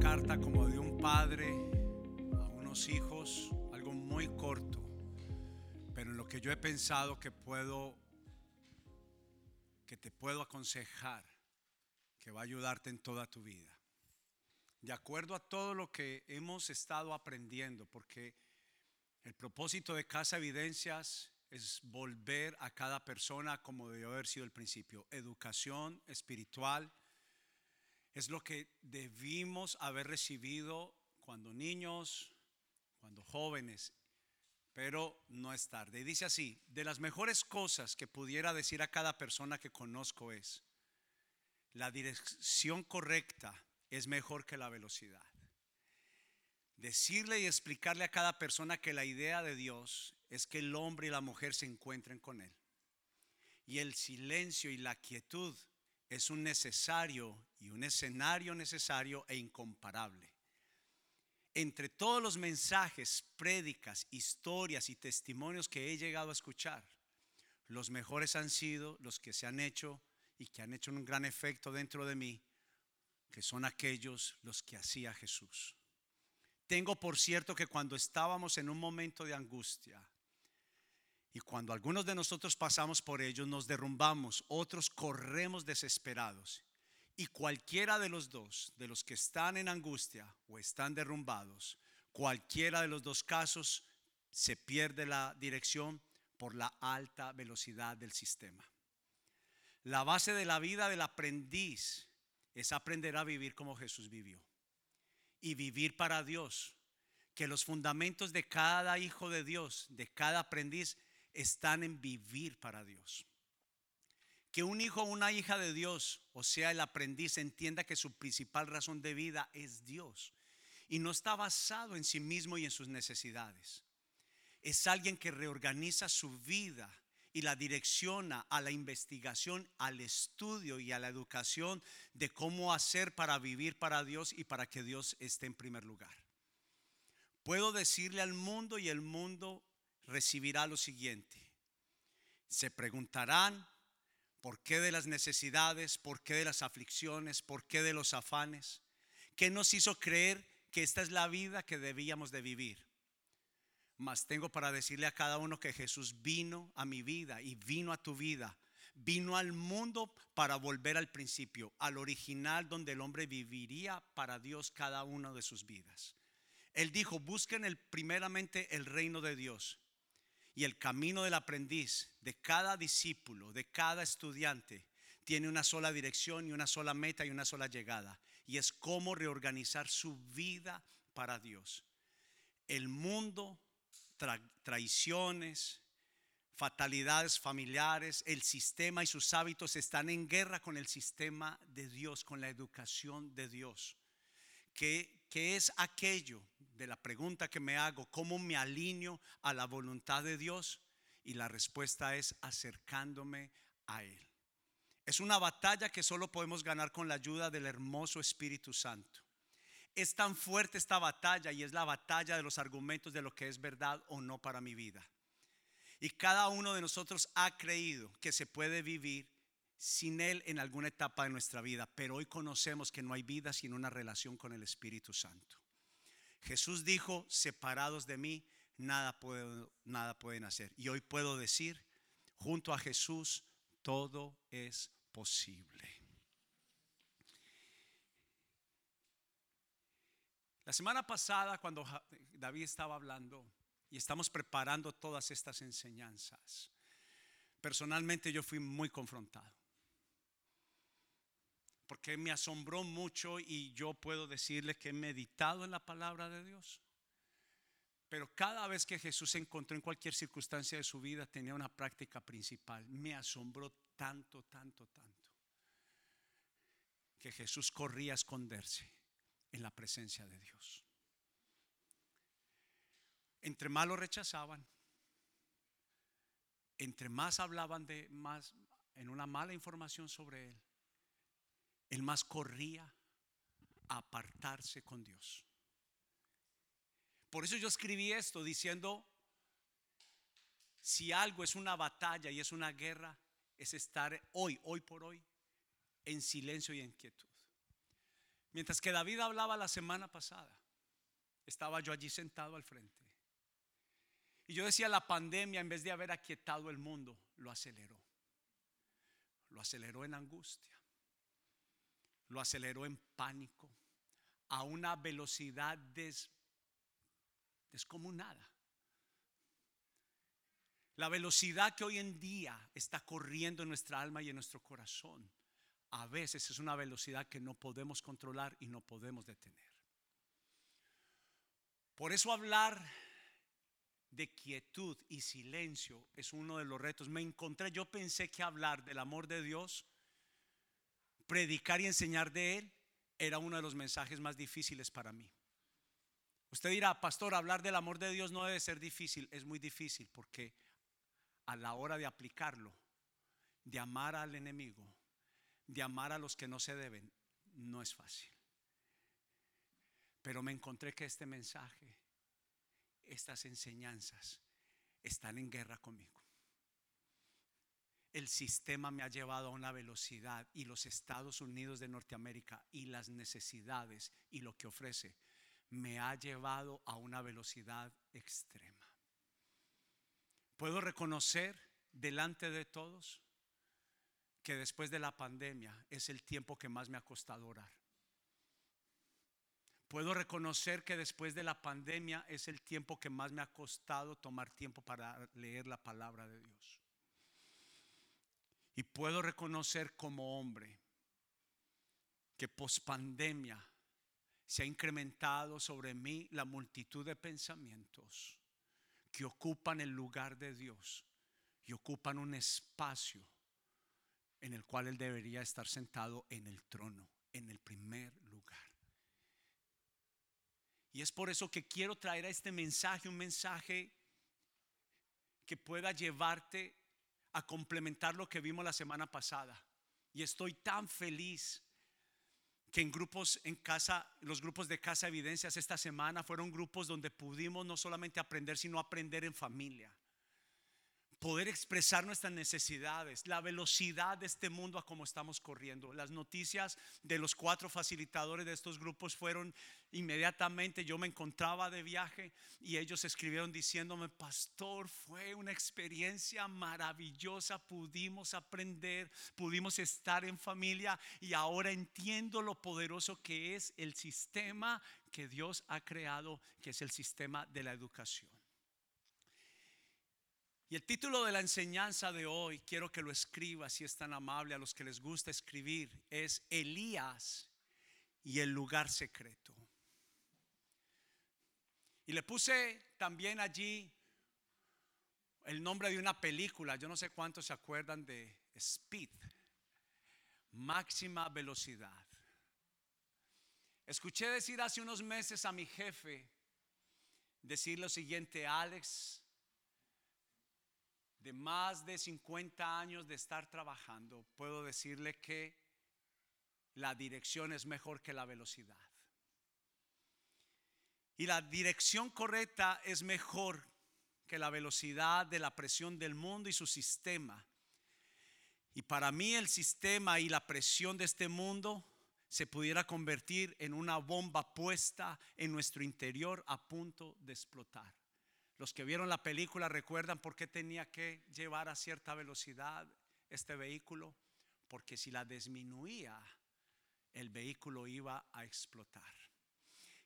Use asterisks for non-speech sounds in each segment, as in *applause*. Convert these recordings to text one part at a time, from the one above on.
carta como de un padre a unos hijos, algo muy corto, pero en lo que yo he pensado que puedo, que te puedo aconsejar, que va a ayudarte en toda tu vida. De acuerdo a todo lo que hemos estado aprendiendo, porque el propósito de Casa Evidencias es volver a cada persona como debió haber sido el principio, educación espiritual es lo que debimos haber recibido cuando niños, cuando jóvenes, pero no es tarde. Y dice así, de las mejores cosas que pudiera decir a cada persona que conozco es, la dirección correcta es mejor que la velocidad. Decirle y explicarle a cada persona que la idea de Dios es que el hombre y la mujer se encuentren con Él. Y el silencio y la quietud es un necesario y un escenario necesario e incomparable. Entre todos los mensajes, prédicas, historias y testimonios que he llegado a escuchar, los mejores han sido los que se han hecho y que han hecho un gran efecto dentro de mí, que son aquellos los que hacía Jesús. Tengo por cierto que cuando estábamos en un momento de angustia, y cuando algunos de nosotros pasamos por ellos, nos derrumbamos, otros corremos desesperados. Y cualquiera de los dos, de los que están en angustia o están derrumbados, cualquiera de los dos casos, se pierde la dirección por la alta velocidad del sistema. La base de la vida del aprendiz es aprender a vivir como Jesús vivió y vivir para Dios. Que los fundamentos de cada hijo de Dios, de cada aprendiz, están en vivir para Dios. Que un hijo o una hija de Dios, o sea, el aprendiz, entienda que su principal razón de vida es Dios y no está basado en sí mismo y en sus necesidades. Es alguien que reorganiza su vida y la direcciona a la investigación, al estudio y a la educación de cómo hacer para vivir para Dios y para que Dios esté en primer lugar. Puedo decirle al mundo y el mundo recibirá lo siguiente. Se preguntarán por qué de las necesidades, por qué de las aflicciones, por qué de los afanes. ¿Qué nos hizo creer que esta es la vida que debíamos de vivir? Mas tengo para decirle a cada uno que Jesús vino a mi vida y vino a tu vida. Vino al mundo para volver al principio, al original donde el hombre viviría para Dios cada una de sus vidas. Él dijo, busquen el, primeramente el reino de Dios y el camino del aprendiz, de cada discípulo, de cada estudiante, tiene una sola dirección y una sola meta y una sola llegada. Y es cómo reorganizar su vida para Dios. El mundo, traiciones, fatalidades familiares, el sistema y sus hábitos están en guerra con el sistema de Dios, con la educación de Dios. ¿Qué, es aquello de la pregunta que me hago, ¿cómo me alineo a la voluntad de Dios? Y la respuesta es acercándome a Él. Es una batalla que solo podemos ganar con la ayuda del hermoso Espíritu Santo. Es tan fuerte esta batalla y es la batalla de los argumentos de lo que es verdad o no para mi vida. Y cada uno de nosotros ha creído que se puede vivir sin Él en alguna etapa de nuestra vida, pero hoy conocemos que no hay vida sin una relación con el Espíritu Santo. Jesús dijo, separados de mí, nada, pueden hacer. Y hoy puedo decir, junto a Jesús, todo es posible. La semana pasada, cuando David estaba hablando y estamos preparando todas estas enseñanzas, personalmente yo fui muy confrontado porque me asombró mucho y yo puedo decirle que he meditado en la palabra de Dios. Pero cada vez que Jesús se encontró en cualquier circunstancia de su vida tenía una práctica principal. Me asombró tanto, tanto, tanto, que Jesús corría a esconderse en la presencia de Dios. Entre más lo rechazaban, entre más hablaban de más en una mala información sobre él, el más corría a apartarse con Dios. Por eso yo escribí esto diciendo, si algo es una batalla y es una guerra, es estar hoy, hoy por hoy, en silencio y en quietud. Mientras que David hablaba la semana pasada, estaba yo allí sentado al frente. Y yo decía, la pandemia, en vez de haber aquietado el mundo, lo aceleró. Lo aceleró en angustia. Lo aceleró en pánico. A una velocidad descomunada. La velocidad que hoy en día está corriendo en nuestra alma y en nuestro corazón, a veces es una velocidad que no podemos controlar y no podemos detener. Por eso hablar de quietud y silencio es uno de los retos. Me encontré, yo pensé que hablar del amor de Dios, predicar y enseñar de Él, era uno de los mensajes más difíciles para mí. Usted dirá, pastor, hablar del amor de Dios no debe ser difícil. Es muy difícil porque a la hora de aplicarlo, de amar al enemigo, de amar a los que no se deben, no es fácil. Pero me encontré que este mensaje estas enseñanzas están en guerra conmigo. El sistema me ha llevado a una velocidad y los Estados Unidos de Norteamérica y las necesidades y lo que ofrece me ha llevado a una velocidad extrema. Puedo reconocer delante de todos que después de la pandemia es el tiempo que más me ha costado orar. Puedo reconocer que después de la pandemia es el tiempo que más me ha costado tomar tiempo para leer la palabra de Dios. Y puedo reconocer como hombre que pospandemia se ha incrementado sobre mí la multitud de pensamientos que ocupan el lugar de Dios y ocupan un espacio en el cual Él debería estar sentado en el trono, en el primer lugar. Y es por eso que quiero traer a este mensaje un mensaje que pueda llevarte a complementar lo que vimos la semana pasada. Y estoy tan feliz que en grupos en casa, los grupos de Casa Evidencias esta semana fueron grupos donde pudimos no solamente aprender, sino aprender en familia poder expresar nuestras necesidades, la velocidad de este mundo a cómo estamos corriendo. Las noticias de los cuatro facilitadores de estos grupos fueron inmediatamente, yo me encontraba de viaje y ellos escribieron diciéndome, pastor, fue una experiencia maravillosa, pudimos aprender, pudimos estar en familia y ahora entiendo lo poderoso que es el sistema que Dios ha creado, que es el sistema de la educación. Y el título de la enseñanza de hoy, quiero que lo escriba si es tan amable a los que les gusta escribir, es Elías y el lugar secreto. Y le puse también allí el nombre de una película, yo no sé cuántos se acuerdan de Speed, máxima velocidad. Escuché decir hace unos meses a mi jefe decir lo siguiente, Alex, de más de 50 años de estar trabajando, puedo decirle que la dirección es mejor que la velocidad. Y la dirección correcta es mejor que la velocidad de la presión del mundo y su sistema. Y para mí el sistema y la presión de este mundo se pudiera convertir en una bomba puesta en nuestro interior a punto de explotar. Los que vieron la película recuerdan por qué tenía que llevar a cierta velocidad este vehículo, porque si la disminuía, el vehículo iba a explotar.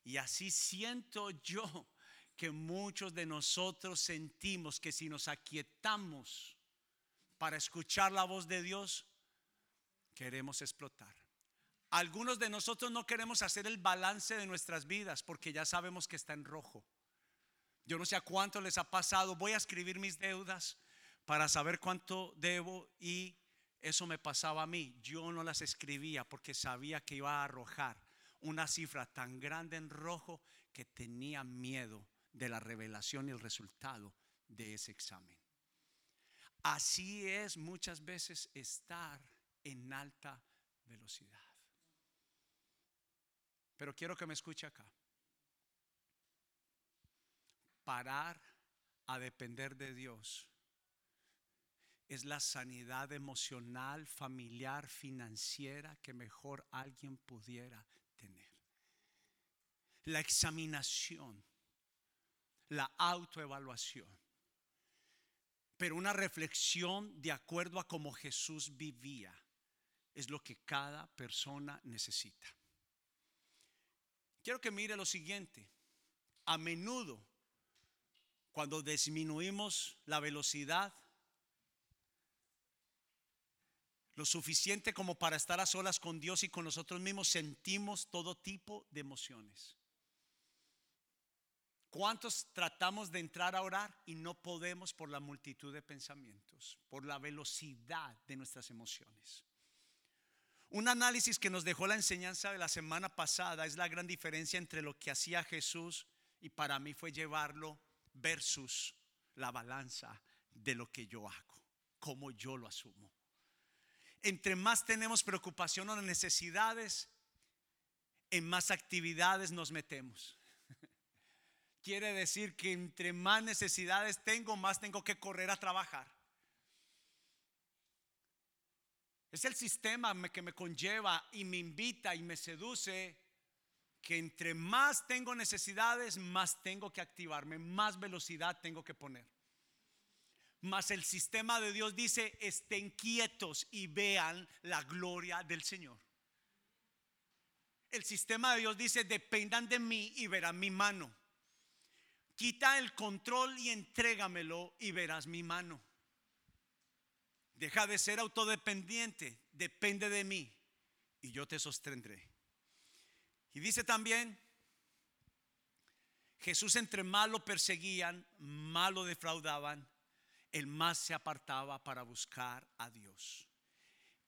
Y así siento yo que muchos de nosotros sentimos que si nos aquietamos para escuchar la voz de Dios, queremos explotar. Algunos de nosotros no queremos hacer el balance de nuestras vidas porque ya sabemos que está en rojo. Yo no sé a cuánto les ha pasado. Voy a escribir mis deudas para saber cuánto debo y eso me pasaba a mí. Yo no las escribía porque sabía que iba a arrojar una cifra tan grande en rojo que tenía miedo de la revelación y el resultado de ese examen. Así es muchas veces estar en alta velocidad. Pero quiero que me escuche acá parar a depender de Dios es la sanidad emocional, familiar, financiera que mejor alguien pudiera tener. La examinación, la autoevaluación, pero una reflexión de acuerdo a cómo Jesús vivía es lo que cada persona necesita. Quiero que mire lo siguiente. A menudo, cuando disminuimos la velocidad, lo suficiente como para estar a solas con Dios y con nosotros mismos, sentimos todo tipo de emociones. ¿Cuántos tratamos de entrar a orar y no podemos por la multitud de pensamientos, por la velocidad de nuestras emociones? Un análisis que nos dejó la enseñanza de la semana pasada es la gran diferencia entre lo que hacía Jesús y para mí fue llevarlo versus la balanza de lo que yo hago, como yo lo asumo. Entre más tenemos preocupación o necesidades, en más actividades nos metemos. *laughs* Quiere decir que entre más necesidades tengo, más tengo que correr a trabajar. Es el sistema que me conlleva y me invita y me seduce que entre más tengo necesidades, más tengo que activarme, más velocidad tengo que poner. Mas el sistema de Dios dice, estén quietos y vean la gloria del Señor. El sistema de Dios dice, dependan de mí y verán mi mano. Quita el control y entrégamelo y verás mi mano. Deja de ser autodependiente, depende de mí y yo te sostendré. Y dice también, Jesús entre más lo perseguían, más lo defraudaban, el más se apartaba para buscar a Dios.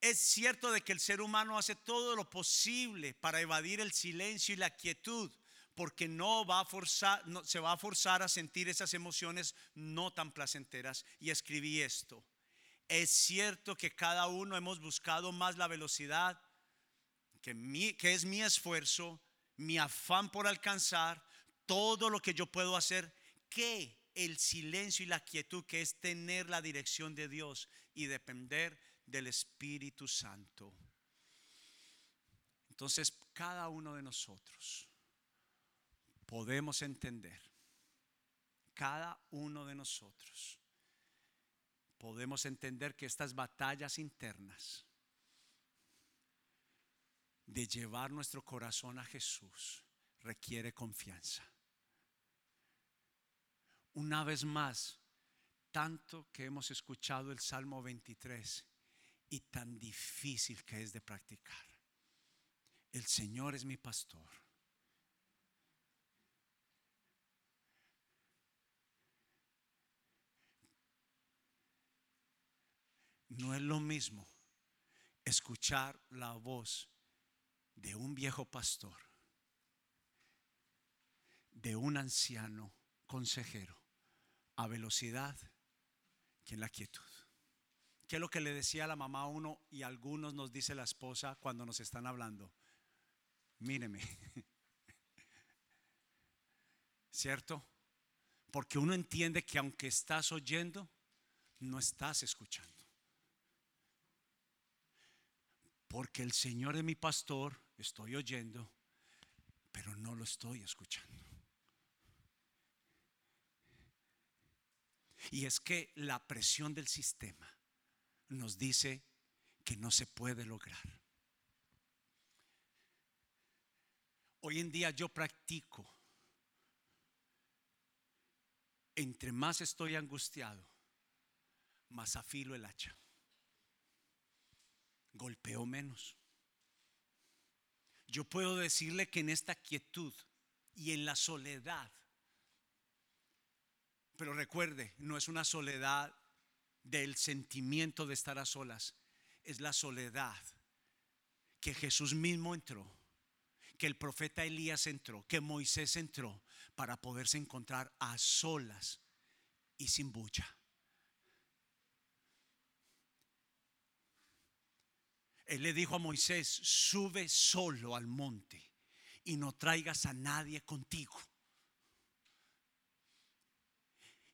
Es cierto de que el ser humano hace todo lo posible para evadir el silencio y la quietud, porque no va a forzar, no, se va a forzar a sentir esas emociones no tan placenteras. Y escribí esto. Es cierto que cada uno hemos buscado más la velocidad, que, es mi esfuerzo, mi afán por alcanzar todo lo que yo puedo hacer, que el silencio y la quietud, que es tener la dirección de Dios y depender del Espíritu Santo. Entonces, cada uno de nosotros podemos entender, cada uno de nosotros podemos entender que estas batallas internas de llevar nuestro corazón a Jesús requiere confianza. Una vez más, tanto que hemos escuchado el Salmo 23 y tan difícil que es de practicar. El Señor es mi pastor No es lo mismo escuchar la voz de un viejo pastor, de un anciano consejero, a velocidad que en la quietud. ¿Qué es lo que le decía la mamá a uno y a algunos nos dice la esposa cuando nos están hablando? Míreme. *laughs* ¿Cierto? Porque uno entiende que aunque estás oyendo, no estás escuchando. Porque el Señor es mi pastor, estoy oyendo, pero no lo estoy escuchando. Y es que la presión del sistema nos dice que no se puede lograr. Hoy en día yo practico, entre más estoy angustiado, más afilo el hacha golpeó menos. Yo puedo decirle que en esta quietud y en la soledad, pero recuerde, no es una soledad del sentimiento de estar a solas, es la soledad que Jesús mismo entró, que el profeta Elías entró, que Moisés entró para poderse encontrar a solas y sin bulla. Él le dijo a Moisés, sube solo al monte y no traigas a nadie contigo.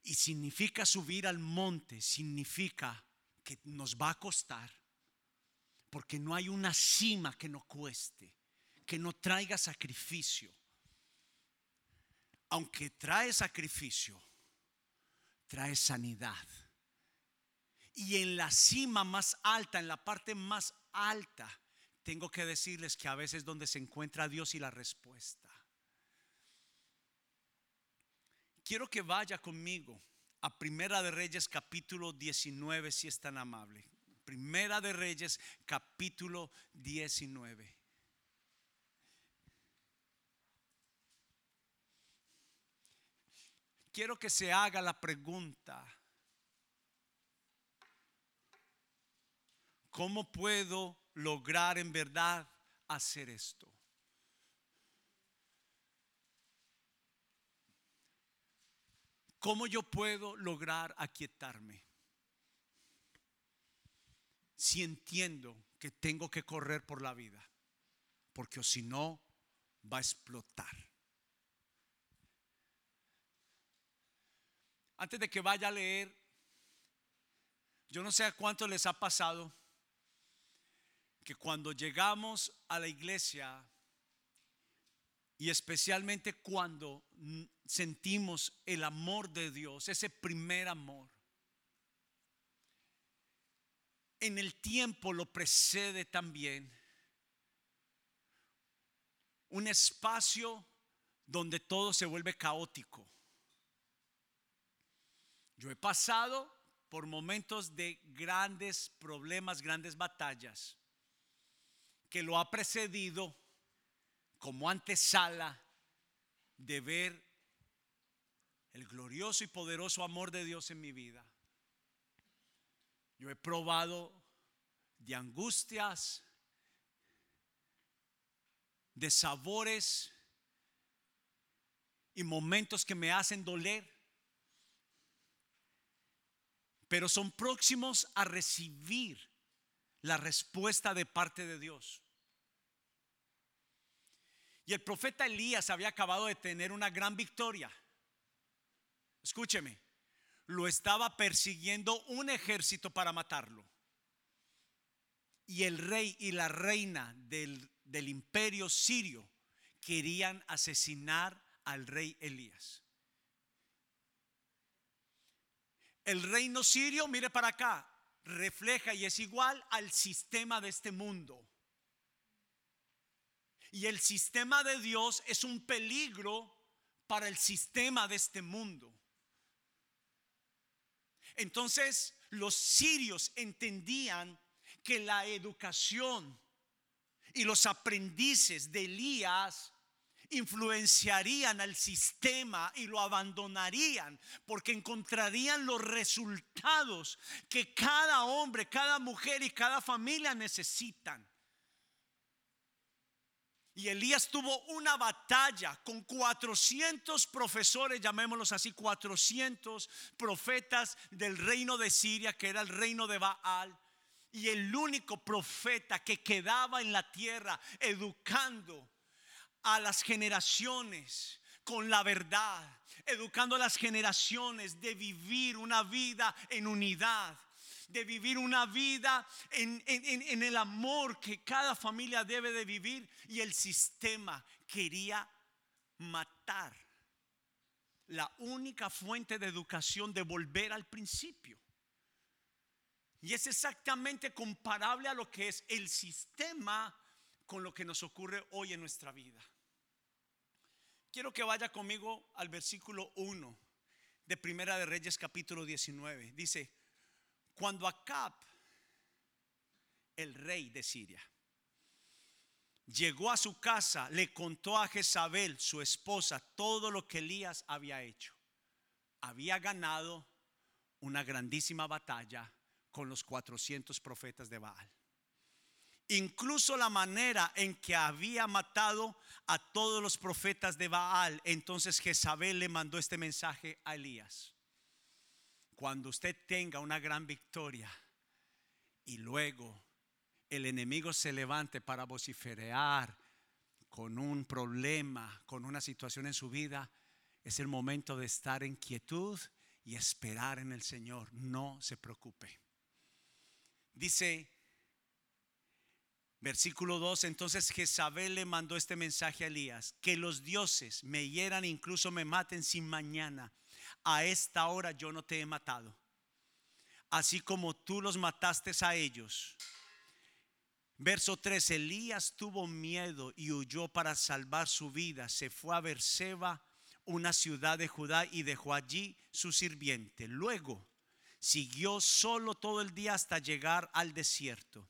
Y significa subir al monte, significa que nos va a costar, porque no hay una cima que no cueste, aunque no traiga sacrificio, aunque trae sacrificio, trae sanidad. Y en la cima más alta, en la parte más alta, tengo que decirles que a veces donde se encuentra Dios y la respuesta. Quiero que vaya conmigo a Primera de Reyes capítulo 19, si es tan amable. Primera de Reyes capítulo 19. Quiero que se haga la pregunta. ¿Cómo puedo lograr en verdad hacer esto? ¿Cómo yo puedo lograr aquietarme? Si entiendo que tengo que correr por la vida, porque si no, va a explotar. Antes de que vaya a leer, yo no sé a cuánto les ha pasado que cuando llegamos a la iglesia y especialmente cuando sentimos el amor de Dios, ese primer amor, en el tiempo lo precede también un espacio donde todo se vuelve caótico. Yo he pasado por momentos de grandes problemas, grandes batallas, que lo ha precedido como antesala de ver el glorioso y poderoso amor de Dios en mi vida. Yo he probado de angustias, de sabores y momentos que me hacen doler, pero son próximos a recibir la respuesta de parte de Dios. Y el profeta Elías había acabado de tener una gran victoria. Escúcheme, lo estaba persiguiendo un ejército para matarlo. Y el rey y la reina del, del imperio sirio querían asesinar al rey Elías. El reino sirio, mire para acá, refleja y es igual al sistema de este mundo. Y el sistema de Dios es un peligro para el sistema de este mundo. Entonces los sirios entendían que la educación y los aprendices de Elías influenciarían al sistema y lo abandonarían porque encontrarían los resultados que cada hombre, cada mujer y cada familia necesitan. Y Elías tuvo una batalla con 400 profesores, llamémoslos así, 400 profetas del reino de Siria, que era el reino de Baal. Y el único profeta que quedaba en la tierra educando a las generaciones con la verdad, educando a las generaciones de vivir una vida en unidad de vivir una vida en, el amor que cada familia debe de vivir y el sistema quería matar la única fuente de educación de volver al principio. Y es exactamente comparable a lo que es el sistema con lo que nos ocurre hoy en nuestra vida. Quiero que vaya conmigo al versículo 1 de Primera de Reyes capítulo 19. Dice, cuando Acab, el rey de Siria, llegó a su casa, le contó a Jezabel, su esposa, todo lo que Elías había hecho. Había ganado una grandísima batalla con los 400 profetas de Baal. Incluso la manera en que había matado a todos los profetas de Baal. Entonces Jezabel le mandó este mensaje a Elías cuando usted tenga una gran victoria y luego el enemigo se levante para vociferar con un problema, con una situación en su vida, es el momento de estar en quietud y esperar en el Señor. No se preocupe. Dice, Versículo 2, entonces Jezabel le mandó este mensaje a Elías, que los dioses me hieran, incluso me maten sin mañana. A esta hora yo no te he matado, así como tú los mataste a ellos. Verso 3, Elías tuvo miedo y huyó para salvar su vida. Se fue a Berseba, una ciudad de Judá, y dejó allí su sirviente. Luego siguió solo todo el día hasta llegar al desierto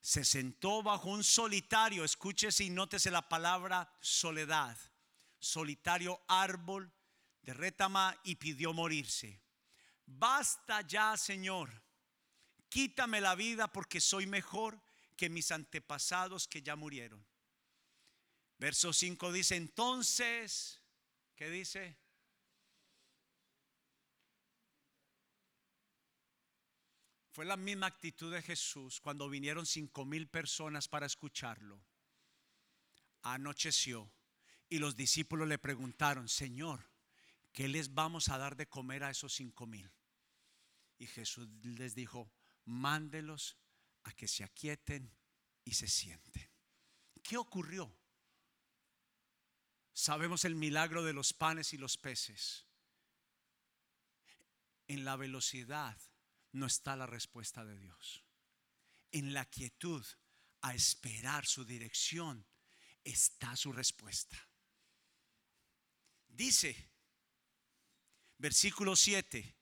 se sentó bajo un solitario, escúchese y nótese la palabra soledad, solitario árbol de rétama y pidió morirse. Basta ya, Señor, quítame la vida porque soy mejor que mis antepasados que ya murieron. Verso 5 dice, entonces, ¿qué dice? Fue la misma actitud de Jesús cuando vinieron cinco mil personas para escucharlo. Anocheció y los discípulos le preguntaron, Señor, ¿qué les vamos a dar de comer a esos cinco mil? Y Jesús les dijo, mándelos a que se aquieten y se sienten. ¿Qué ocurrió? Sabemos el milagro de los panes y los peces. En la velocidad no está la respuesta de Dios. En la quietud a esperar su dirección está su respuesta. Dice, versículo 7,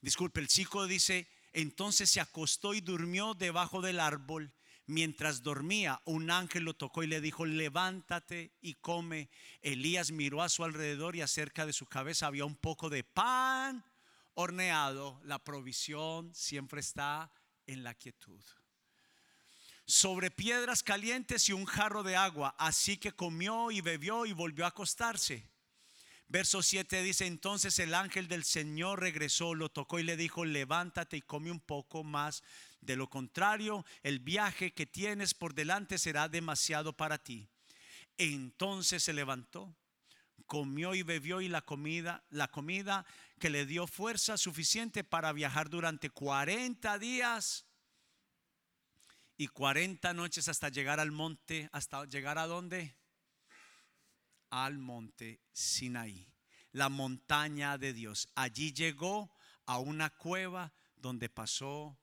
disculpe, el chico dice, entonces se acostó y durmió debajo del árbol. Mientras dormía, un ángel lo tocó y le dijo, levántate y come. Elías miró a su alrededor y acerca de su cabeza había un poco de pan horneado, la provisión siempre está en la quietud. Sobre piedras calientes y un jarro de agua, así que comió y bebió y volvió a acostarse. Verso 7 dice, entonces el ángel del Señor regresó, lo tocó y le dijo, levántate y come un poco más. De lo contrario, el viaje que tienes por delante será demasiado para ti. Entonces se levantó, comió y bebió y la comida, la comida que le dio fuerza suficiente para viajar durante 40 días y 40 noches hasta llegar al monte, hasta llegar a dónde? Al monte Sinaí, la montaña de Dios. Allí llegó a una cueva donde pasó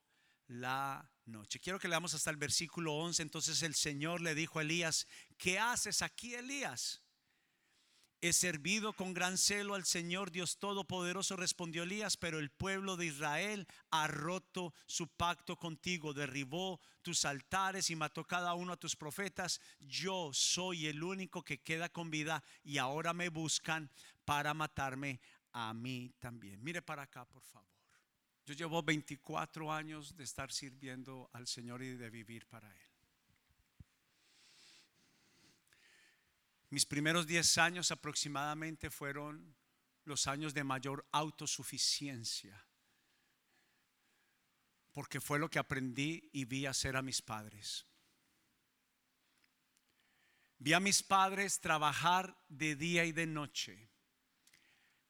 la noche. Quiero que leamos hasta el versículo 11. Entonces el Señor le dijo a Elías, ¿qué haces aquí, Elías? He servido con gran celo al Señor Dios Todopoderoso, respondió Elías, pero el pueblo de Israel ha roto su pacto contigo, derribó tus altares y mató cada uno a tus profetas. Yo soy el único que queda con vida y ahora me buscan para matarme a mí también. Mire para acá, por favor. Yo llevo 24 años de estar sirviendo al Señor y de vivir para Él. Mis primeros 10 años aproximadamente fueron los años de mayor autosuficiencia, porque fue lo que aprendí y vi hacer a mis padres. Vi a mis padres trabajar de día y de noche,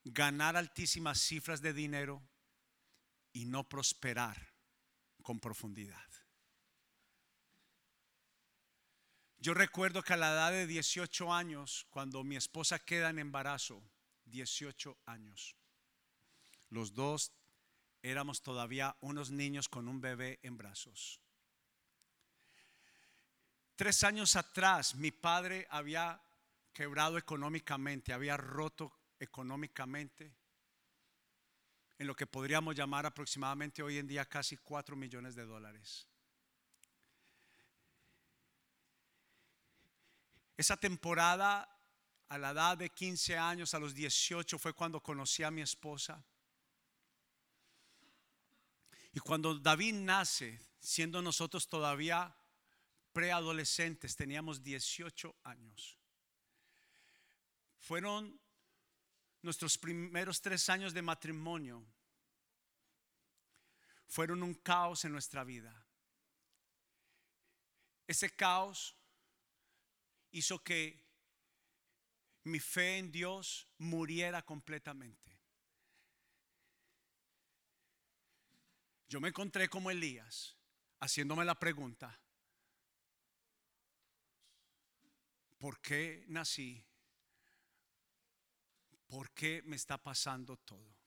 ganar altísimas cifras de dinero y no prosperar con profundidad. Yo recuerdo que a la edad de 18 años, cuando mi esposa queda en embarazo, 18 años, los dos éramos todavía unos niños con un bebé en brazos. Tres años atrás mi padre había quebrado económicamente, había roto económicamente en lo que podríamos llamar aproximadamente hoy en día casi 4 millones de dólares. Esa temporada, a la edad de 15 años, a los 18, fue cuando conocí a mi esposa. Y cuando David nace, siendo nosotros todavía preadolescentes, teníamos 18 años. Fueron nuestros primeros tres años de matrimonio. Fueron un caos en nuestra vida. Ese caos hizo que mi fe en Dios muriera completamente. Yo me encontré como Elías haciéndome la pregunta, ¿por qué nací? ¿Por qué me está pasando todo?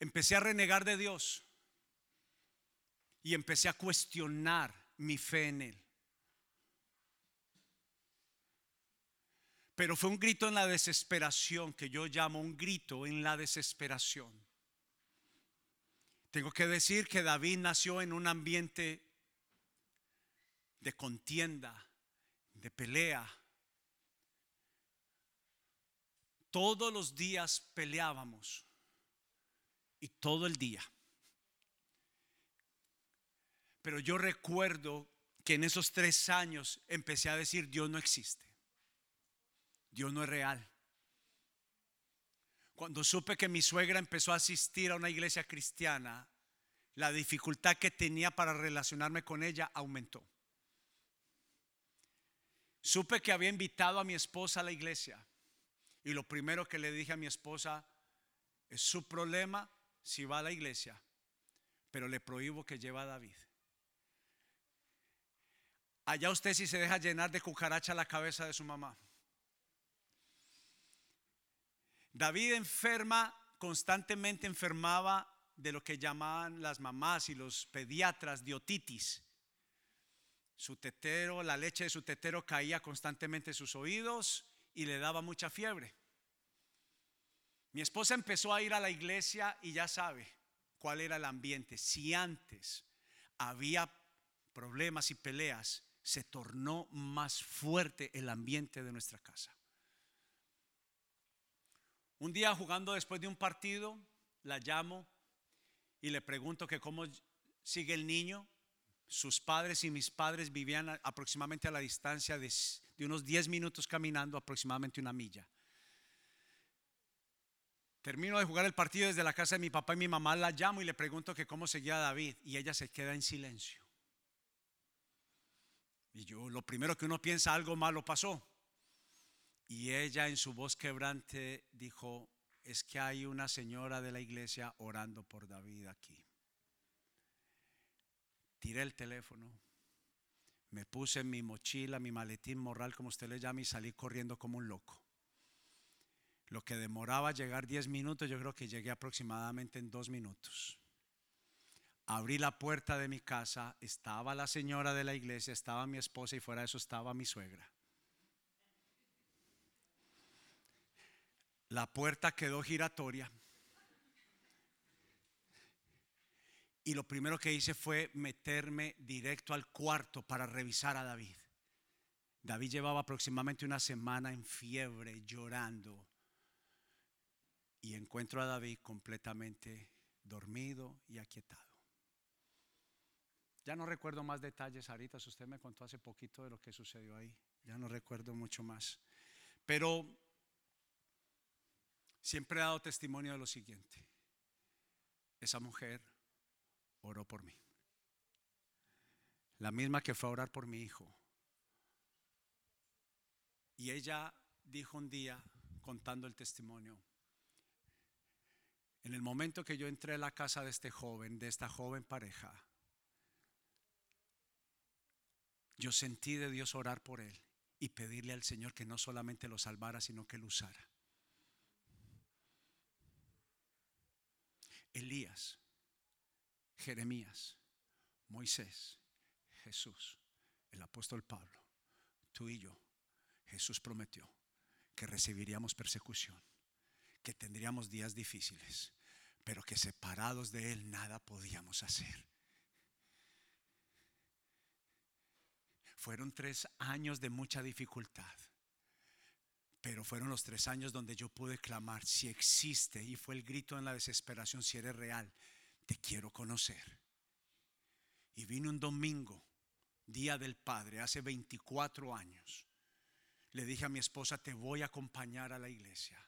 Empecé a renegar de Dios y empecé a cuestionar mi fe en Él. Pero fue un grito en la desesperación que yo llamo un grito en la desesperación. Tengo que decir que David nació en un ambiente de contienda, de pelea. Todos los días peleábamos y todo el día. Pero yo recuerdo que en esos tres años empecé a decir, Dios no existe. Dios no es real. Cuando supe que mi suegra empezó a asistir a una iglesia cristiana, la dificultad que tenía para relacionarme con ella aumentó. Supe que había invitado a mi esposa a la iglesia y lo primero que le dije a mi esposa es su problema si va a la iglesia, pero le prohíbo que lleve a David. Allá usted si se deja llenar de cucaracha la cabeza de su mamá. David enferma, constantemente enfermaba de lo que llamaban las mamás y los pediatras de otitis. Su tetero, la leche de su tetero caía constantemente en sus oídos y le daba mucha fiebre. Mi esposa empezó a ir a la iglesia y ya sabe cuál era el ambiente. Si antes había problemas y peleas, se tornó más fuerte el ambiente de nuestra casa. Un día jugando después de un partido, la llamo y le pregunto que cómo sigue el niño. Sus padres y mis padres vivían aproximadamente a la distancia de, unos 10 minutos caminando, aproximadamente una milla. Termino de jugar el partido desde la casa de mi papá y mi mamá, la llamo y le pregunto que cómo seguía David y ella se queda en silencio. Y yo, lo primero que uno piensa, algo malo pasó. Y ella en su voz quebrante dijo, es que hay una señora de la iglesia orando por David aquí. Tiré el teléfono, me puse mi mochila, mi maletín morral, como usted le llama, y salí corriendo como un loco. Lo que demoraba llegar 10 minutos, yo creo que llegué aproximadamente en dos minutos. Abrí la puerta de mi casa, estaba la señora de la iglesia, estaba mi esposa y fuera de eso estaba mi suegra. La puerta quedó giratoria. Y lo primero que hice fue meterme directo al cuarto para revisar a David. David llevaba aproximadamente una semana en fiebre, llorando. Y encuentro a David completamente dormido y aquietado. Ya no recuerdo más detalles ahorita, usted me contó hace poquito de lo que sucedió ahí. Ya no recuerdo mucho más. Pero siempre he dado testimonio de lo siguiente. Esa mujer oró por mí. La misma que fue a orar por mi hijo. Y ella dijo un día, contando el testimonio, en el momento que yo entré a la casa de este joven, de esta joven pareja, yo sentí de Dios orar por él y pedirle al Señor que no solamente lo salvara, sino que lo usara. Elías, Jeremías, Moisés, Jesús, el apóstol Pablo, tú y yo, Jesús prometió que recibiríamos persecución, que tendríamos días difíciles, pero que separados de Él nada podíamos hacer. Fueron tres años de mucha dificultad. Pero fueron los tres años donde yo pude clamar, si existe, y fue el grito en la desesperación, si eres real, te quiero conocer. Y vino un domingo, Día del Padre, hace 24 años. Le dije a mi esposa, te voy a acompañar a la iglesia.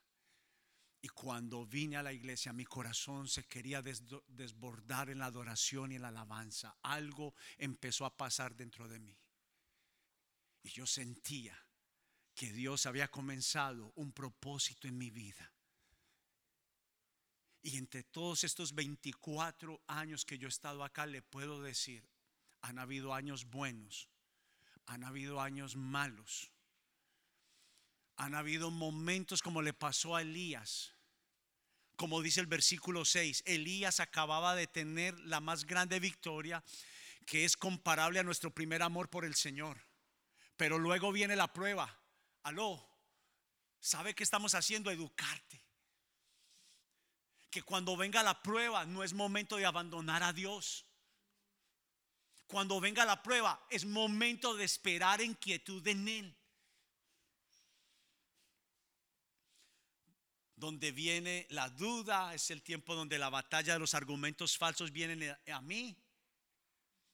Y cuando vine a la iglesia, mi corazón se quería desbordar en la adoración y en la alabanza. Algo empezó a pasar dentro de mí. Y yo sentía que Dios había comenzado un propósito en mi vida. Y entre todos estos 24 años que yo he estado acá, le puedo decir, han habido años buenos, Han habido años malos. Han habido momentos como le pasó a Elías. Como dice el versículo 6, Elías acababa de tener la más grande victoria que es comparable a nuestro primer amor por el Señor. Pero luego viene la prueba. ¿Sabe qué estamos haciendo? Educarte. Que cuando venga la prueba no es momento de abandonar a Dios. Cuando venga la prueba es momento de esperar en quietud en Él. Donde viene la duda es el tiempo donde la batalla de los argumentos falsos vienen a mí.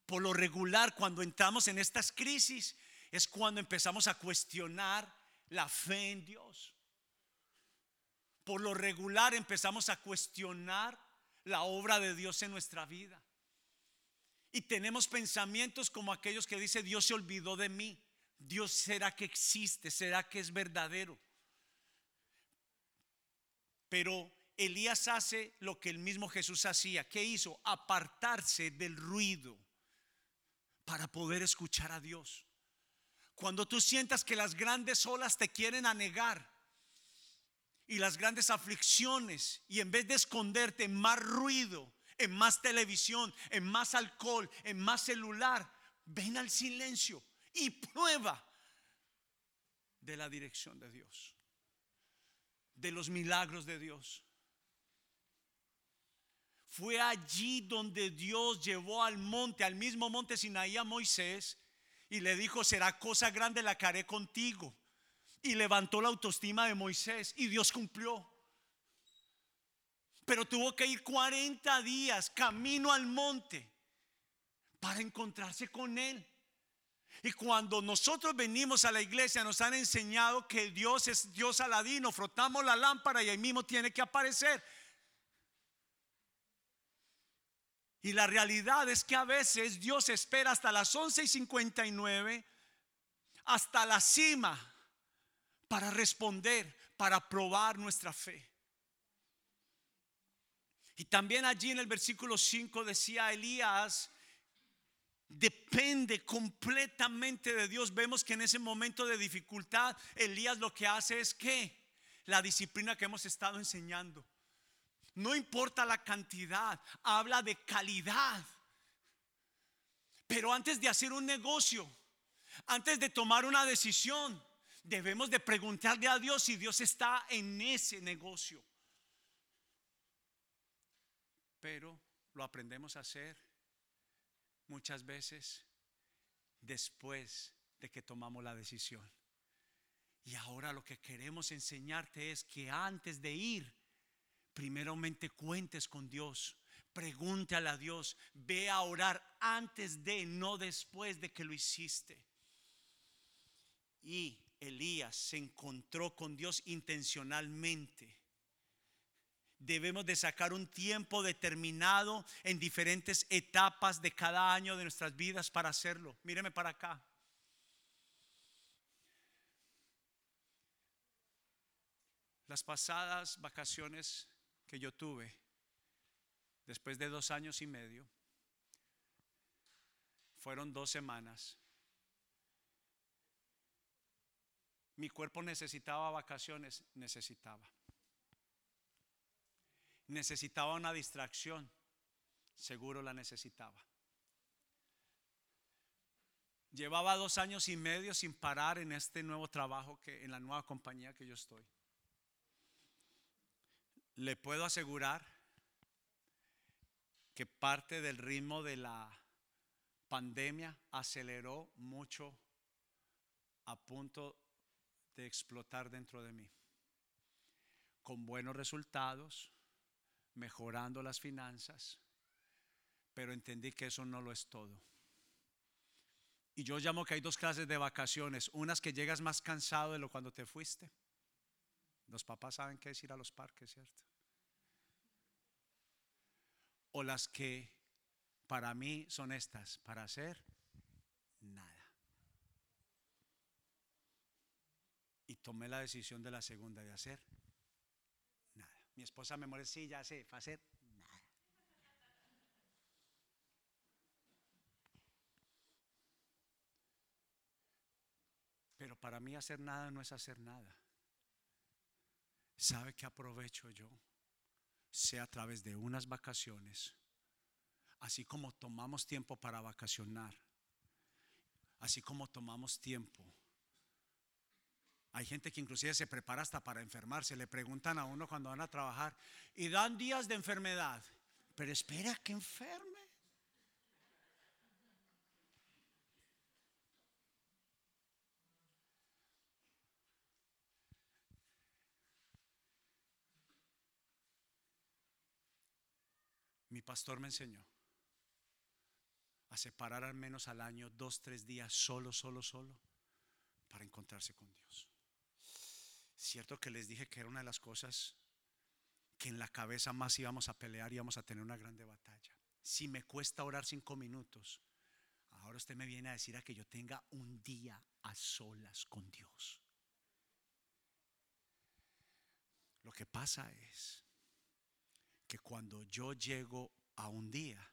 Por lo regular, cuando entramos en estas crisis, es cuando empezamos a cuestionar la fe en Dios. Por lo regular empezamos a cuestionar la obra de Dios en nuestra vida. Y tenemos pensamientos como aquellos que dice Dios se olvidó de mí. Dios será que existe, será que es verdadero. Pero Elías hace lo que el mismo Jesús hacía. ¿Qué hizo? Apartarse del ruido para poder escuchar a Dios. Cuando tú sientas que las grandes olas te quieren anegar y las grandes aflicciones, y en vez de esconderte en más ruido, en más televisión, en más alcohol, en más celular, ven al silencio y prueba de la dirección de Dios, de los milagros de Dios. Fue allí donde Dios llevó al monte, al mismo monte Sinaí a Moisés y le dijo, será cosa grande la que haré contigo. Y levantó la autoestima de Moisés y Dios cumplió. Pero tuvo que ir 40 días camino al monte para encontrarse con él. Y cuando nosotros venimos a la iglesia nos han enseñado que Dios es Dios aladino, frotamos la lámpara y ahí mismo tiene que aparecer. Y la realidad es que a veces Dios espera hasta las 11 y 59, hasta la cima, para responder, para probar nuestra fe. Y también allí en el versículo 5 decía Elías, depende completamente de Dios. Vemos que en ese momento de dificultad, Elías lo que hace es que la disciplina que hemos estado enseñando. No importa la cantidad, habla de calidad. Pero antes de hacer un negocio, antes de tomar una decisión, debemos de preguntarle a Dios si Dios está en ese negocio. Pero lo aprendemos a hacer muchas veces después de que tomamos la decisión. Y ahora lo que queremos enseñarte es que antes de ir primeramente cuentes con Dios. Pregúntale a Dios. Ve a orar antes de, no después de que lo hiciste. Y Elías se encontró con Dios intencionalmente. Debemos de sacar un tiempo determinado en diferentes etapas de cada año de nuestras vidas para hacerlo. Míreme para acá. Las pasadas vacaciones que yo tuve después de dos años y medio fueron dos semanas. Mi cuerpo necesitaba vacaciones, necesitaba. Necesitaba una distracción, seguro la necesitaba. Llevaba dos años y medio sin parar en este nuevo trabajo que en la nueva compañía que yo estoy le puedo asegurar que parte del ritmo de la pandemia aceleró mucho a punto de explotar dentro de mí. Con buenos resultados, mejorando las finanzas, pero entendí que eso no lo es todo. Y yo llamo que hay dos clases de vacaciones, unas que llegas más cansado de lo cuando te fuiste los papás saben qué es ir a los parques, ¿cierto? O las que para mí son estas, para hacer nada. Y tomé la decisión de la segunda, de hacer nada. Mi esposa me muere, sí, ya sé, para hacer nada. para mí hacer nada no es hacer nada. ¿Sabe qué aprovecho yo? Sea a través de unas vacaciones, así como tomamos tiempo para vacacionar, así como tomamos tiempo. Hay gente que inclusive se prepara hasta para enfermarse. Le preguntan a uno cuando van a trabajar y dan días de enfermedad. Pero espera que enferme. Mi pastor me enseñó a separar al menos al año dos, tres días solo, solo, solo para encontrarse con Dios. Cierto que les dije que era una de las cosas que en la cabeza más íbamos a pelear y íbamos a tener una grande batalla. Si me cuesta orar cinco minutos, ahora usted me viene a decir a que yo tenga un día a solas con Dios. Lo que pasa es que cuando yo llego a un día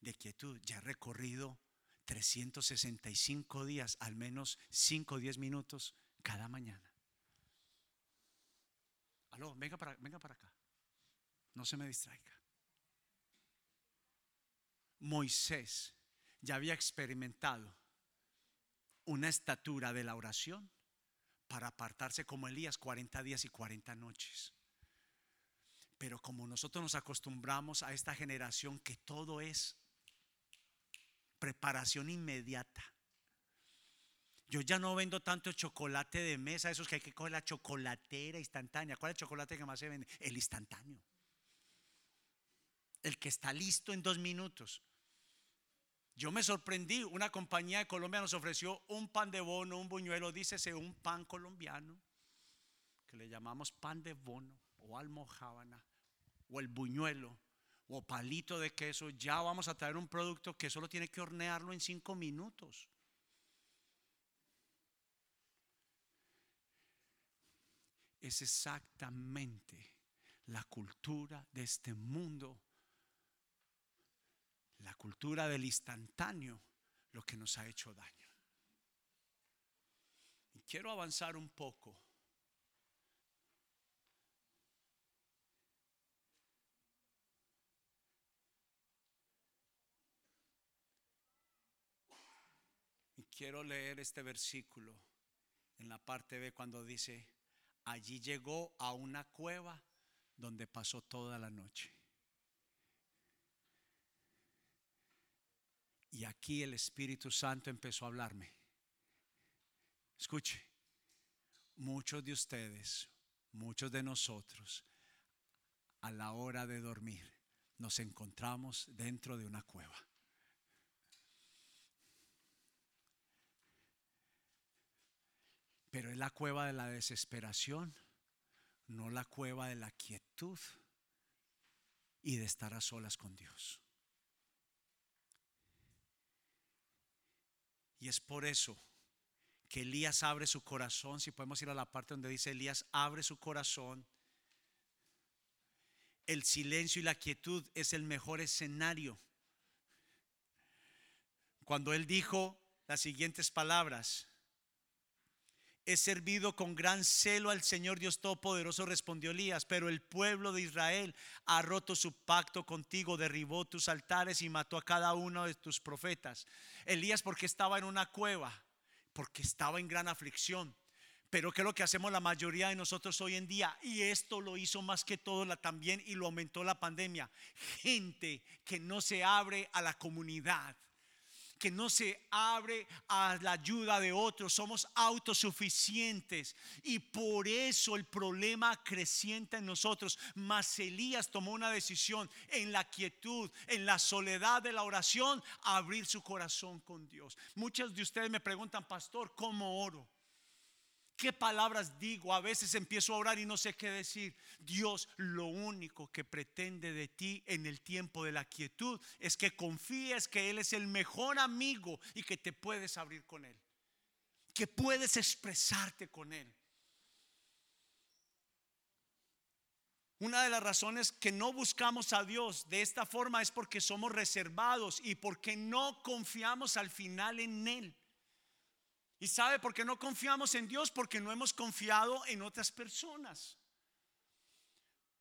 de quietud, ya he recorrido 365 días, al menos 5 o 10 minutos cada mañana. Aló, venga para, venga para acá. No se me distraiga. Moisés ya había experimentado una estatura de la oración para apartarse como Elías 40 días y 40 noches. Pero como nosotros nos acostumbramos a esta generación que todo es preparación inmediata. Yo ya no vendo tanto chocolate de mesa, esos que hay que coger la chocolatera instantánea. ¿Cuál es el chocolate que más se vende? El instantáneo. El que está listo en dos minutos. Yo me sorprendí, una compañía de Colombia nos ofreció un pan de bono, un buñuelo, dícese un pan colombiano, que le llamamos pan de bono o almojábana, o el buñuelo, o palito de queso, ya vamos a traer un producto que solo tiene que hornearlo en cinco minutos. Es exactamente la cultura de este mundo, la cultura del instantáneo, lo que nos ha hecho daño. Y quiero avanzar un poco quiero leer este versículo en la parte B cuando dice, allí llegó a una cueva donde pasó toda la noche. Y aquí el Espíritu Santo empezó a hablarme. Escuche, muchos de ustedes, muchos de nosotros, a la hora de dormir, nos encontramos dentro de una cueva. Pero es la cueva de la desesperación, no la cueva de la quietud y de estar a solas con Dios. Y es por eso que Elías abre su corazón, si podemos ir a la parte donde dice Elías abre su corazón. El silencio y la quietud es el mejor escenario. Cuando él dijo las siguientes palabras, He servido con gran celo al Señor Dios Todopoderoso, respondió Elías, pero el pueblo de Israel ha roto su pacto contigo, derribó tus altares y mató a cada uno de tus profetas. Elías porque estaba en una cueva, porque estaba en gran aflicción. Pero ¿qué es lo que hacemos la mayoría de nosotros hoy en día? Y esto lo hizo más que todo la, también y lo aumentó la pandemia. Gente que no se abre a la comunidad que no se abre a la ayuda de otros, somos autosuficientes y por eso el problema creciente en nosotros. Mas Elías tomó una decisión en la quietud, en la soledad de la oración, abrir su corazón con Dios. Muchos de ustedes me preguntan, pastor, ¿cómo oro? ¿Qué palabras digo? A veces empiezo a orar y no sé qué decir. Dios lo único que pretende de ti en el tiempo de la quietud es que confíes que Él es el mejor amigo y que te puedes abrir con Él. Que puedes expresarte con Él. Una de las razones que no buscamos a Dios de esta forma es porque somos reservados y porque no confiamos al final en Él. ¿Y sabe por qué no confiamos en Dios? Porque no hemos confiado en otras personas.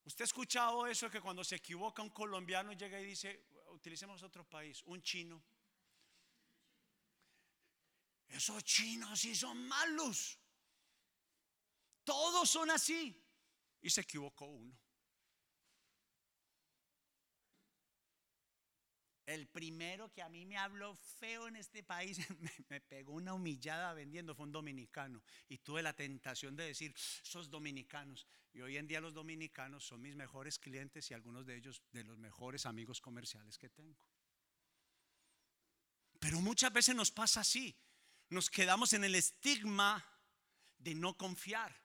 ¿Usted ha escuchado eso que cuando se equivoca un colombiano llega y dice, utilicemos otro país, un chino? Esos chinos sí son malos. Todos son así. Y se equivocó uno. El primero que a mí me habló feo en este país, *laughs* me, pegó una humillada vendiendo, fue un dominicano. Y tuve la tentación de decir, sos dominicanos. Y hoy en día los dominicanos son mis mejores clientes y algunos de ellos de los mejores amigos comerciales que tengo. Pero muchas veces nos pasa así. Nos quedamos en el estigma de no confiar.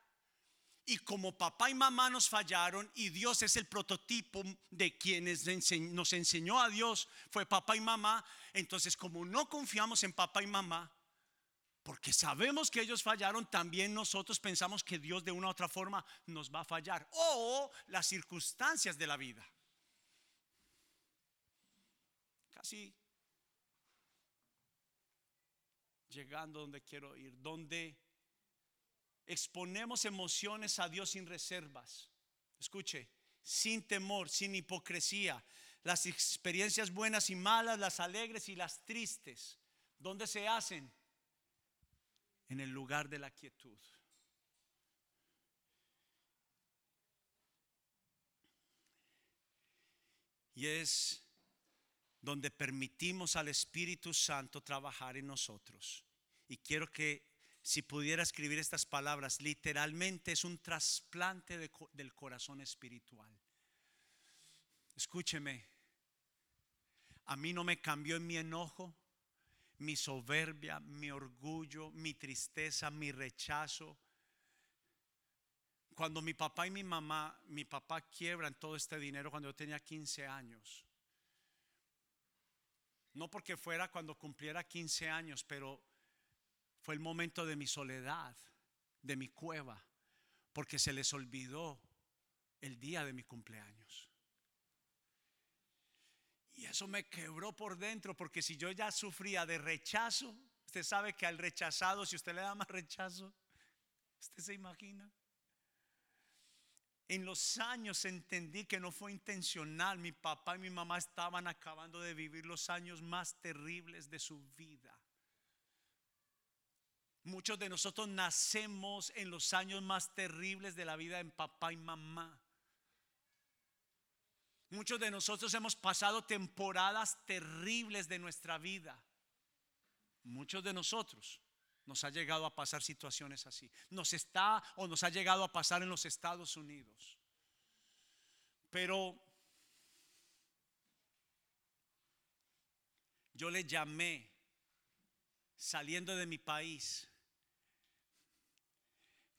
Y como papá y mamá nos fallaron y Dios es el prototipo de quienes nos enseñó a Dios, fue papá y mamá, entonces como no confiamos en papá y mamá, porque sabemos que ellos fallaron, también nosotros pensamos que Dios de una u otra forma nos va a fallar. O las circunstancias de la vida. Casi llegando donde quiero ir, donde exponemos emociones a Dios sin reservas. Escuche, sin temor, sin hipocresía. Las experiencias buenas y malas, las alegres y las tristes. ¿Dónde se hacen? En el lugar de la quietud. Y es donde permitimos al Espíritu Santo trabajar en nosotros. Y quiero que si pudiera escribir estas palabras, literalmente es un trasplante del corazón espiritual. Escúcheme, a mí no me cambió mi enojo, mi soberbia, mi orgullo, mi tristeza, mi rechazo. Cuando mi papá y mi mamá, mi papá quiebran todo este dinero cuando yo tenía 15 años. No porque fuera cuando cumpliera 15 años, pero fue el momento de mi soledad, de mi cueva, porque se les olvidó el día de mi cumpleaños. Y eso me quebró por dentro, porque si yo ya sufría de rechazo, usted sabe que al rechazado, si usted le da más rechazo, usted se imagina. En los años entendí que no fue intencional. Mi papá y mi mamá estaban acabando de vivir los años más terribles de su vida. Muchos de nosotros nacemos en los años más terribles de la vida en papá y mamá. Muchos de nosotros hemos pasado temporadas terribles de nuestra vida. Muchos de nosotros nos ha llegado a pasar situaciones así. Nos está o nos ha llegado a pasar en los Estados Unidos. Pero yo le llamé saliendo de mi país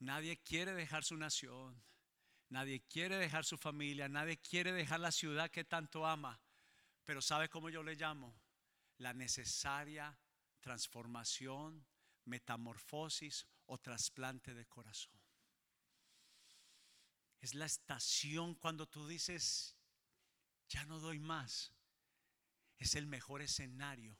Nadie quiere dejar su nación, nadie quiere dejar su familia, nadie quiere dejar la ciudad que tanto ama. Pero ¿sabe cómo yo le llamo? La necesaria transformación, metamorfosis o trasplante de corazón. Es la estación cuando tú dices, ya no doy más. Es el mejor escenario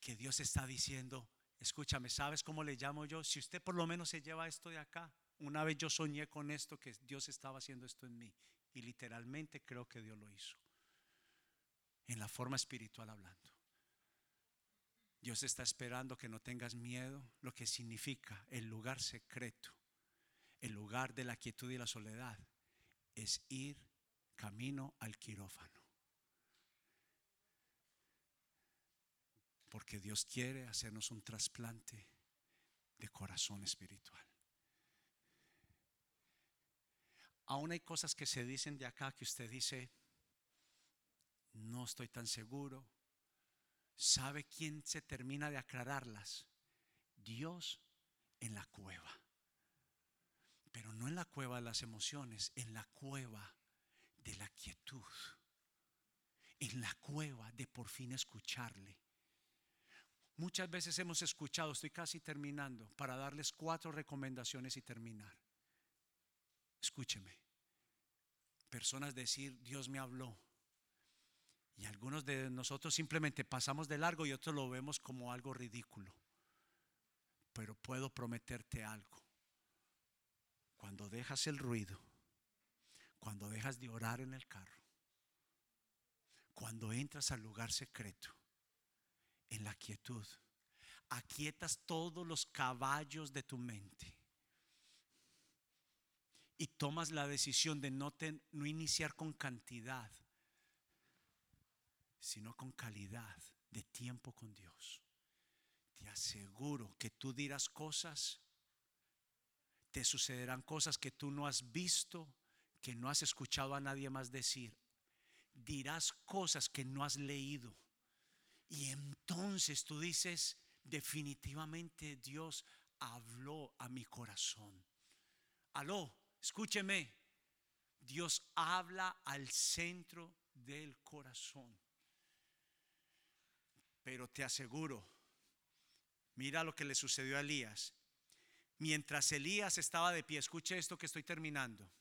que Dios está diciendo, Escúchame, ¿sabes cómo le llamo yo? Si usted por lo menos se lleva esto de acá. Una vez yo soñé con esto, que Dios estaba haciendo esto en mí. Y literalmente creo que Dios lo hizo. En la forma espiritual hablando. Dios está esperando que no tengas miedo, lo que significa el lugar secreto, el lugar de la quietud y la soledad, es ir camino al quirófano. Porque Dios quiere hacernos un trasplante de corazón espiritual. Aún hay cosas que se dicen de acá que usted dice, no estoy tan seguro. ¿Sabe quién se termina de aclararlas? Dios en la cueva. Pero no en la cueva de las emociones, en la cueva de la quietud. En la cueva de por fin escucharle Muchas veces hemos escuchado, estoy casi terminando, para darles cuatro recomendaciones y terminar. Escúcheme. Personas decir, Dios me habló. Y algunos de nosotros simplemente pasamos de largo y otros lo vemos como algo ridículo. Pero puedo prometerte algo. Cuando dejas el ruido, cuando dejas de orar en el carro, cuando entras al lugar secreto, en la quietud, aquietas todos los caballos de tu mente y tomas la decisión de no, no iniciar con cantidad, sino con calidad de tiempo con Dios. Te aseguro que tú dirás cosas, te sucederán cosas que tú no has visto, que no has escuchado a nadie más decir. Dirás cosas que no has leído. Y entonces tú dices, definitivamente Dios habló a mi corazón. Aló, escúcheme. Dios habla al centro del corazón. Pero te aseguro, mira lo que le sucedió a Elías. Mientras Elías estaba de pie, escuche esto que estoy terminando.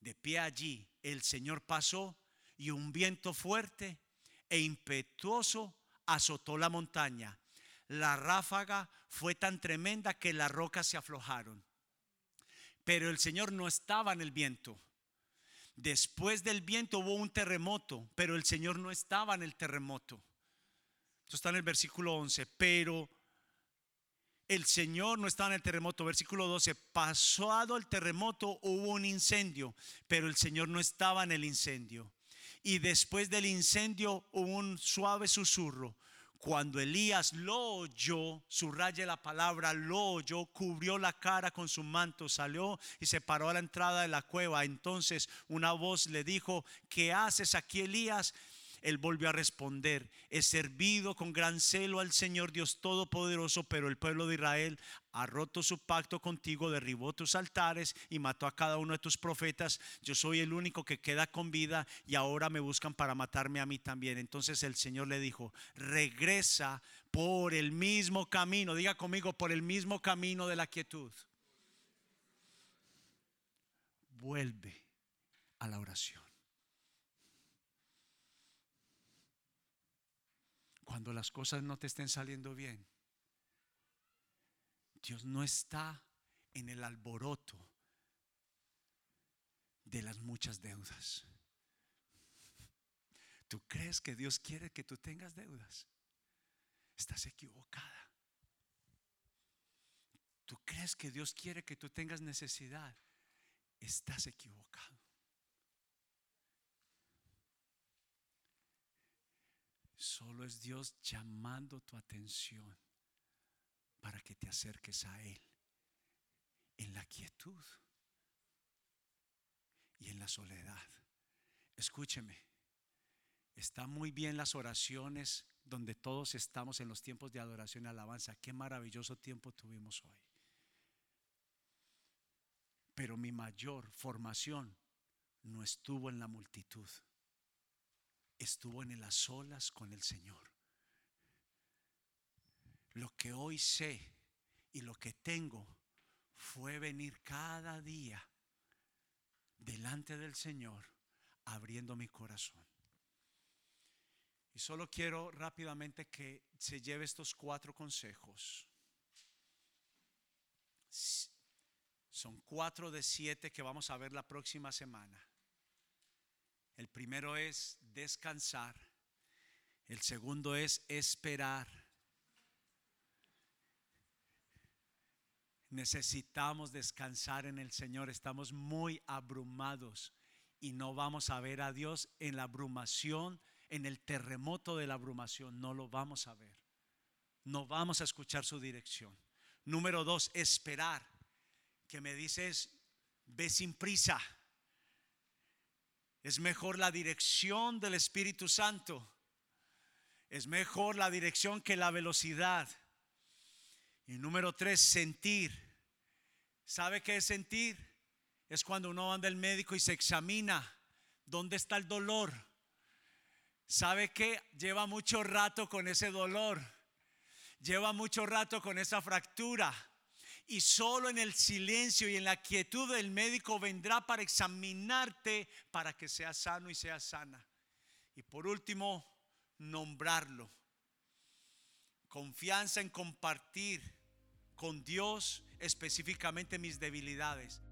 De pie allí, el Señor pasó y un viento fuerte e impetuoso azotó la montaña. La ráfaga fue tan tremenda que las rocas se aflojaron. Pero el Señor no estaba en el viento. Después del viento hubo un terremoto, pero el Señor no estaba en el terremoto. Esto está en el versículo 11. Pero el Señor no estaba en el terremoto. Versículo 12. Pasado el terremoto hubo un incendio, pero el Señor no estaba en el incendio. Y después del incendio hubo un suave susurro. Cuando Elías lo oyó, subraya la palabra, lo oyó, cubrió la cara con su manto, salió y se paró a la entrada de la cueva. Entonces una voz le dijo, ¿qué haces aquí Elías? Él volvió a responder, he servido con gran celo al Señor Dios Todopoderoso, pero el pueblo de Israel ha roto su pacto contigo, derribó tus altares y mató a cada uno de tus profetas. Yo soy el único que queda con vida y ahora me buscan para matarme a mí también. Entonces el Señor le dijo, regresa por el mismo camino, diga conmigo, por el mismo camino de la quietud. Vuelve a la oración. Cuando las cosas no te estén saliendo bien, Dios no está en el alboroto de las muchas deudas. ¿Tú crees que Dios quiere que tú tengas deudas? Estás equivocada. ¿Tú crees que Dios quiere que tú tengas necesidad? Estás equivocado. Solo es Dios llamando tu atención para que te acerques a Él en la quietud y en la soledad. Escúcheme, está muy bien las oraciones donde todos estamos en los tiempos de adoración y alabanza. Qué maravilloso tiempo tuvimos hoy. Pero mi mayor formación no estuvo en la multitud estuvo en las olas con el Señor. Lo que hoy sé y lo que tengo fue venir cada día delante del Señor abriendo mi corazón. Y solo quiero rápidamente que se lleve estos cuatro consejos. Son cuatro de siete que vamos a ver la próxima semana. El primero es descansar. El segundo es esperar. Necesitamos descansar en el Señor. Estamos muy abrumados y no vamos a ver a Dios en la abrumación, en el terremoto de la abrumación. No lo vamos a ver. No vamos a escuchar su dirección. Número dos, esperar. Que me dices, ve sin prisa es mejor la dirección del Espíritu Santo. Es mejor la dirección que la velocidad. Y número tres, sentir. ¿Sabe qué es sentir? Es cuando uno anda al médico y se examina dónde está el dolor. ¿Sabe qué? Lleva mucho rato con ese dolor. Lleva mucho rato con esa fractura y solo en el silencio y en la quietud del médico vendrá para examinarte para que seas sano y seas sana. Y por último, nombrarlo. confianza en compartir con Dios específicamente mis debilidades.